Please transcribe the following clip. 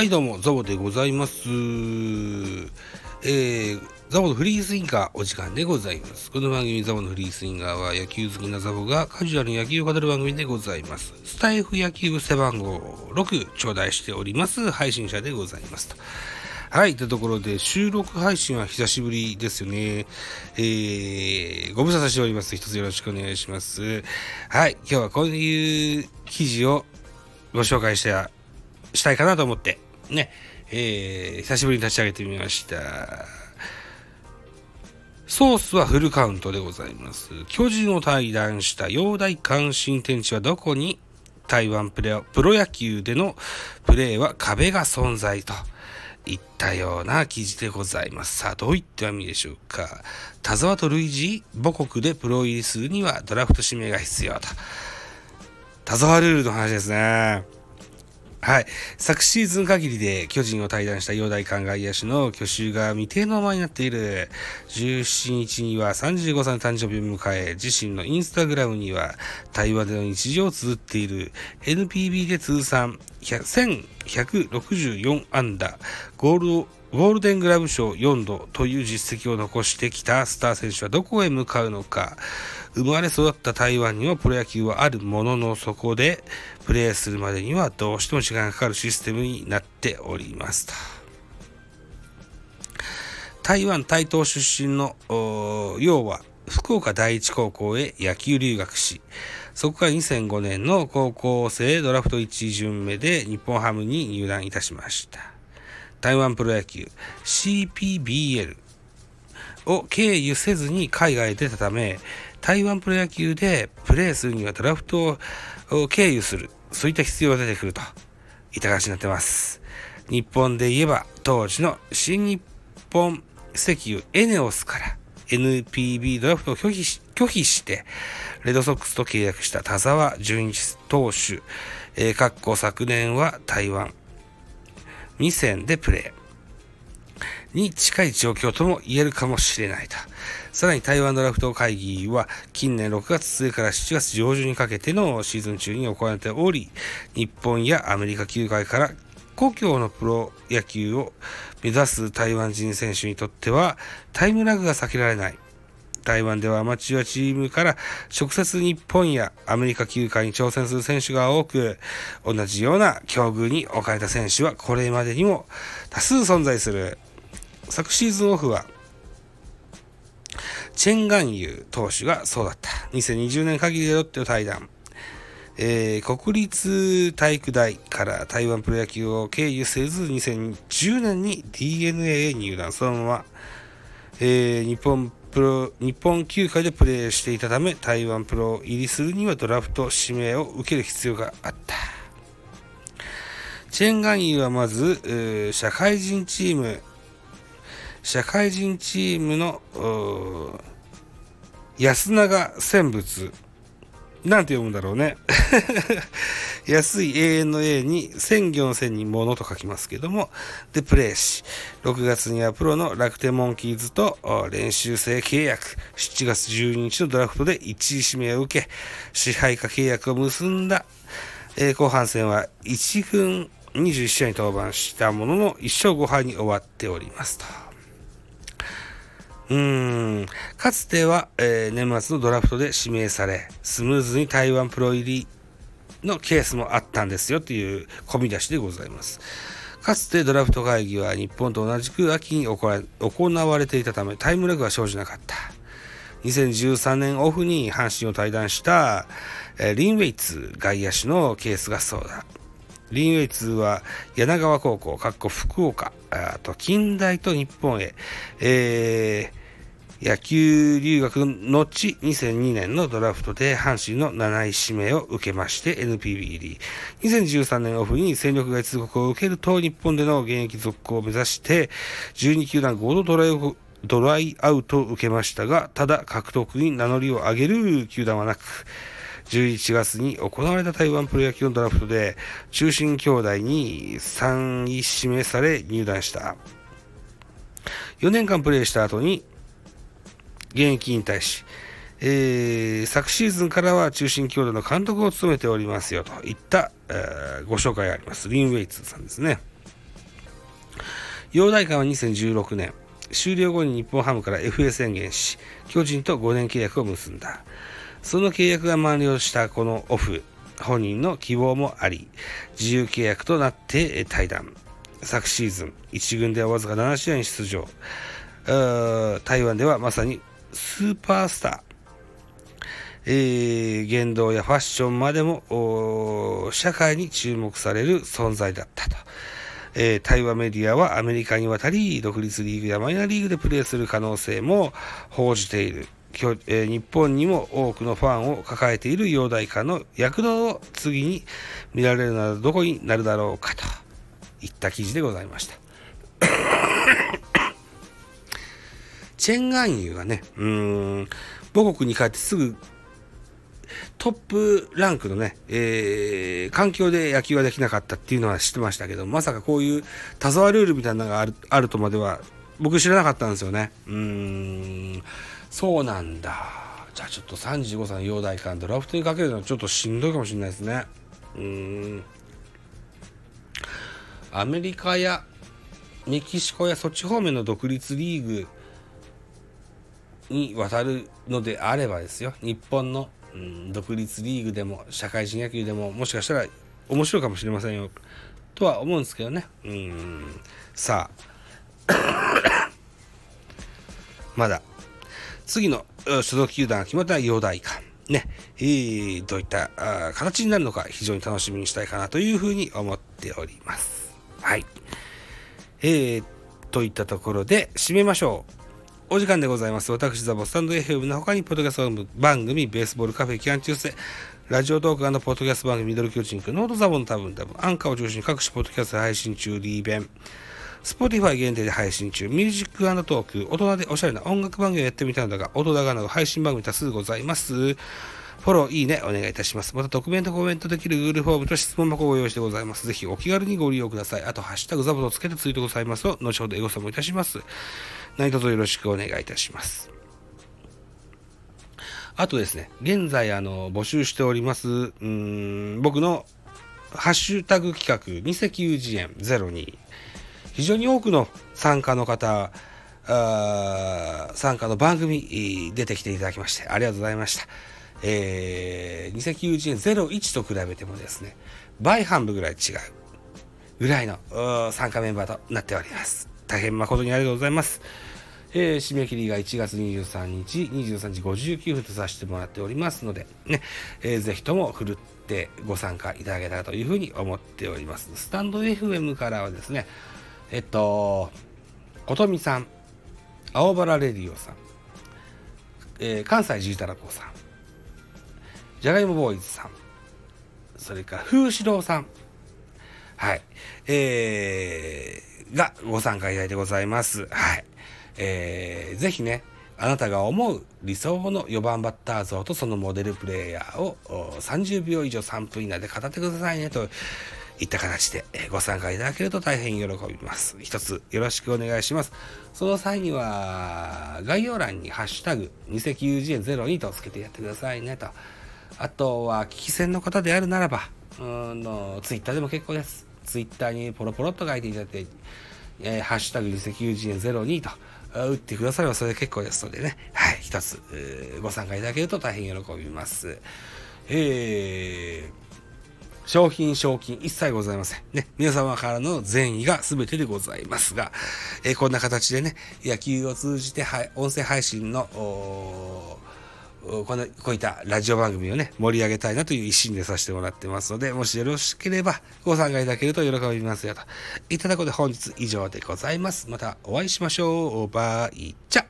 はいどうも、ザボでございます。えー、ザボのフリースインガーお時間でございます。この番組ザボのフリースインガーは野球好きなザボがカジュアルに野球を語る番組でございます。スタイフ野球背番号6頂戴しております配信者でございますと。はい。というところで、収録配信は久しぶりですよね。えー、ご無沙汰しております。一つよろしくお願いします。はい。今日はこういう記事をご紹介したしたいかなと思って、ね、えー、久しぶりに立ち上げてみました。ソースはフルカウントでございます。巨人を対談した陽大関心天地はどこに台湾プレプロ野球でのプレーは壁が存在といったような記事でございます。さあ、どういった意味でしょうか。田沢と類似母国でプロ入りするにはドラフト指名が必要と。田沢ルールの話ですね。はい。昨シーズン限りで巨人を退団した陽大館外野手の去就が未定のままになっている。17日には35歳の誕生日を迎え、自身のインスタグラムには対話での日常を綴っている NPB で通算1164安打、ゴールゴールデングラブ賞4度という実績を残してきたスター選手はどこへ向かうのか。生まれ育った台湾にはプロ野球はあるもののそこでプレーするまでにはどうしても時間がかかるシステムになっておりますと。台湾台東出身の要は福岡第一高校へ野球留学し、そこから2005年の高校生ドラフト1巡目で日本ハムに入団いたしました。台湾プロ野球 CPBL を経由せずに海外へ出たため、台湾プロ野球でプレーするにはドラフトを経由する、そういった必要が出てくるといった感じになってます。日本で言えば当時の新日本石油エネオスから NPB ドラフトを拒否し拒否して、レッドソックスと契約した田沢純一投手、えー、昨年は台湾、2戦でプレー。に近い状況とも言えるかもしれないと。さらに台湾ドラフト会議は近年6月末から7月上旬にかけてのシーズン中に行われており、日本やアメリカ球界から故郷のプロ野球を目指す台湾人選手にとってはタイムラグが避けられない。台湾ではアマチュアチームから直接日本やアメリカ球界に挑戦する選手が多く、同じような境遇に置かれた選手はこれまでにも多数存在する。昨シーズンオフは、チェン・ガンユー投手がそうだった。2020年限りでロッテを退団。えー、国立体育大から台湾プロ野球を経由せず、2010年に DNA へ入団。そのまま、えー、日本プロ、日本球界でプレーしていたため、台湾プロ入りするにはドラフト指名を受ける必要があった。チェン・ガンイはまず、社会人チーム、社会人チームの安永選物なんて読むんだろうね。安い永遠の A に千行の線に物と書きますけども。でプレーし。6月にはプロの楽天モンキーズと練習生契約。7月12日のドラフトで1位指名を受け支配下契約を結んだ、えー、後半戦は1軍21試合に登板したものの1勝5敗に終わっておりますと。うん。かつては、えー、年末のドラフトで指名され、スムーズに台湾プロ入りのケースもあったんですよという込み出しでございます。かつてドラフト会議は日本と同じく秋に行われていたためタイムラグが生じなかった。2013年オフに阪神を退団した、えー、リン・ウェイツ外野手のケースがそうだ。リン・ウェイツは柳川高校、かっこ福岡、あと近代と日本へ、えー、野球留学の後、2002年のドラフトで阪神の7位指名を受けまして NPB 入り。2013年オフに戦力外通告を受けると日本での現役続行を目指して12球団合同ドライドライアウトを受けましたが、ただ獲得に名乗りを上げる球団はなく、11月に行われた台湾プロ野球のドラフトで中心兄弟に3位指名され入団した。4年間プレーした後に現役引退し、えー、昨シーズンからは中心兄弟の監督を務めておりますよといった、えー、ご紹介があります。リン・ウェイツさんですね。陽大館は2016年、終了後に日本ハムから FA 宣言し、巨人と5年契約を結んだ。その契約が満了したこのオフ、本人の希望もあり、自由契約となって退団。昨シーズン、1軍ではわずか7試合に出場。台湾ではまさにスーパースター。えー、言動やファッションまでも社会に注目される存在だったと。えー、台湾メディアはアメリカに渡り、独立リーグやマイナーリーグでプレーする可能性も報じている。えー、日本にも多くのファンを抱えている陽大館の躍動を次に見られるならどこになるだろうかといった記事でございました。チェンガンユがね、うん、母国に帰ってすぐトップランクのね、えー、環境で野球ができなかったっていうのは知ってましたけど、まさかこういう田沢ルールみたいなのがあるあるとまでは僕知らなかったんですよね。うん、そうなんだ。じゃあちょっと35歳の陽大館ドラフトにかけるのはちょっとしんどいかもしれないですね。うん。アメリカやメキシコやそっち方面の独立リーグに渡るのであればですよ、日本のうん、独立リーグでも社会人野球でももしかしたら面白いかもしれませんよ。とは思うんですけどね。うん。さあ。まだ。次の所属球団が決まったら陽大館ね、えー、どういった形になるのか非常に楽しみにしたいかなというふうに思っております。はい。えー、といったところで締めましょう。お時間でございます。私、ザボスタンド FM の他に、ポッドキャスト番組、ベースボールカフェ期間中世、ラジオトークポッドキャスト番組、ミドル巨人くノートザボの多分多分、アンカーを中心に各種ポッドキャスト配信中、リーベン、スポティファイ限定で配信中、ミュージックトーク、大人でおしゃれな音楽番組をやってみたのだが、音高など配信番組多数ございます。フォロー、いいね、お願いいたします。また、特弁とコメントできる Google フォームと質問箱をご用意してございます。ぜひお気軽にご利用ください。あと、ハッシュタグザボとつけてツイートございますと、後ほどエゴサもいたします。何卒よろしくお願いいたします。あとですね、現在、あの、募集しております、うん、僕のハッシュタグ企画、二石油次元02。非常に多くの参加の方、あ参加の番組出てきていただきましてありがとうございました。えー、二石油次元01と比べてもですね、倍半分ぐらい違うぐらいの参加メンバーとなっております。大変誠にありがとうございます。えー、締め切りが1月23日23時59分とさせてもらっておりますので、ね、えー、ぜひともふるってご参加いただけたらというふうに思っております。スタンド FM からはですね、えっと、ことみさん、青原レディオさん、えー、関西ジータラコさん、じゃがいもボーイズさん、それから風志郎さん、はい、えー、がご参加いただいてございます。はい。えー、ぜひね、あなたが思う理想の4番バッター像とそのモデルプレイヤーを30秒以上3分以内で語ってくださいねといった形でご参加いただけると大変喜びます。一つよろしくお願いします。その際には概要欄にハッシュタグ二石 UGN02 とつけてやってくださいねと。あとは聞き戦の方であるならば、うんのツイッターでも結構です。ツイッターにポロポロっと書いていただいて、えー、ハッシュタグ二石 UGN02 と打ってくださればそれで結構ですのでね、はい、一つ、ご参加いただけると大変喜びます。えー、商品、賞金一切ございません。ね、皆様からの善意が全てでございますが、えー、こんな形でね、野球を通じて、はい、音声配信の、このこういったラジオ番組をね、盛り上げたいなという一心でさせてもらってますので、もしよろしければご参加いただけると喜びますよと。いただくことで本日以上でございます。またお会いしましょう。バイチャ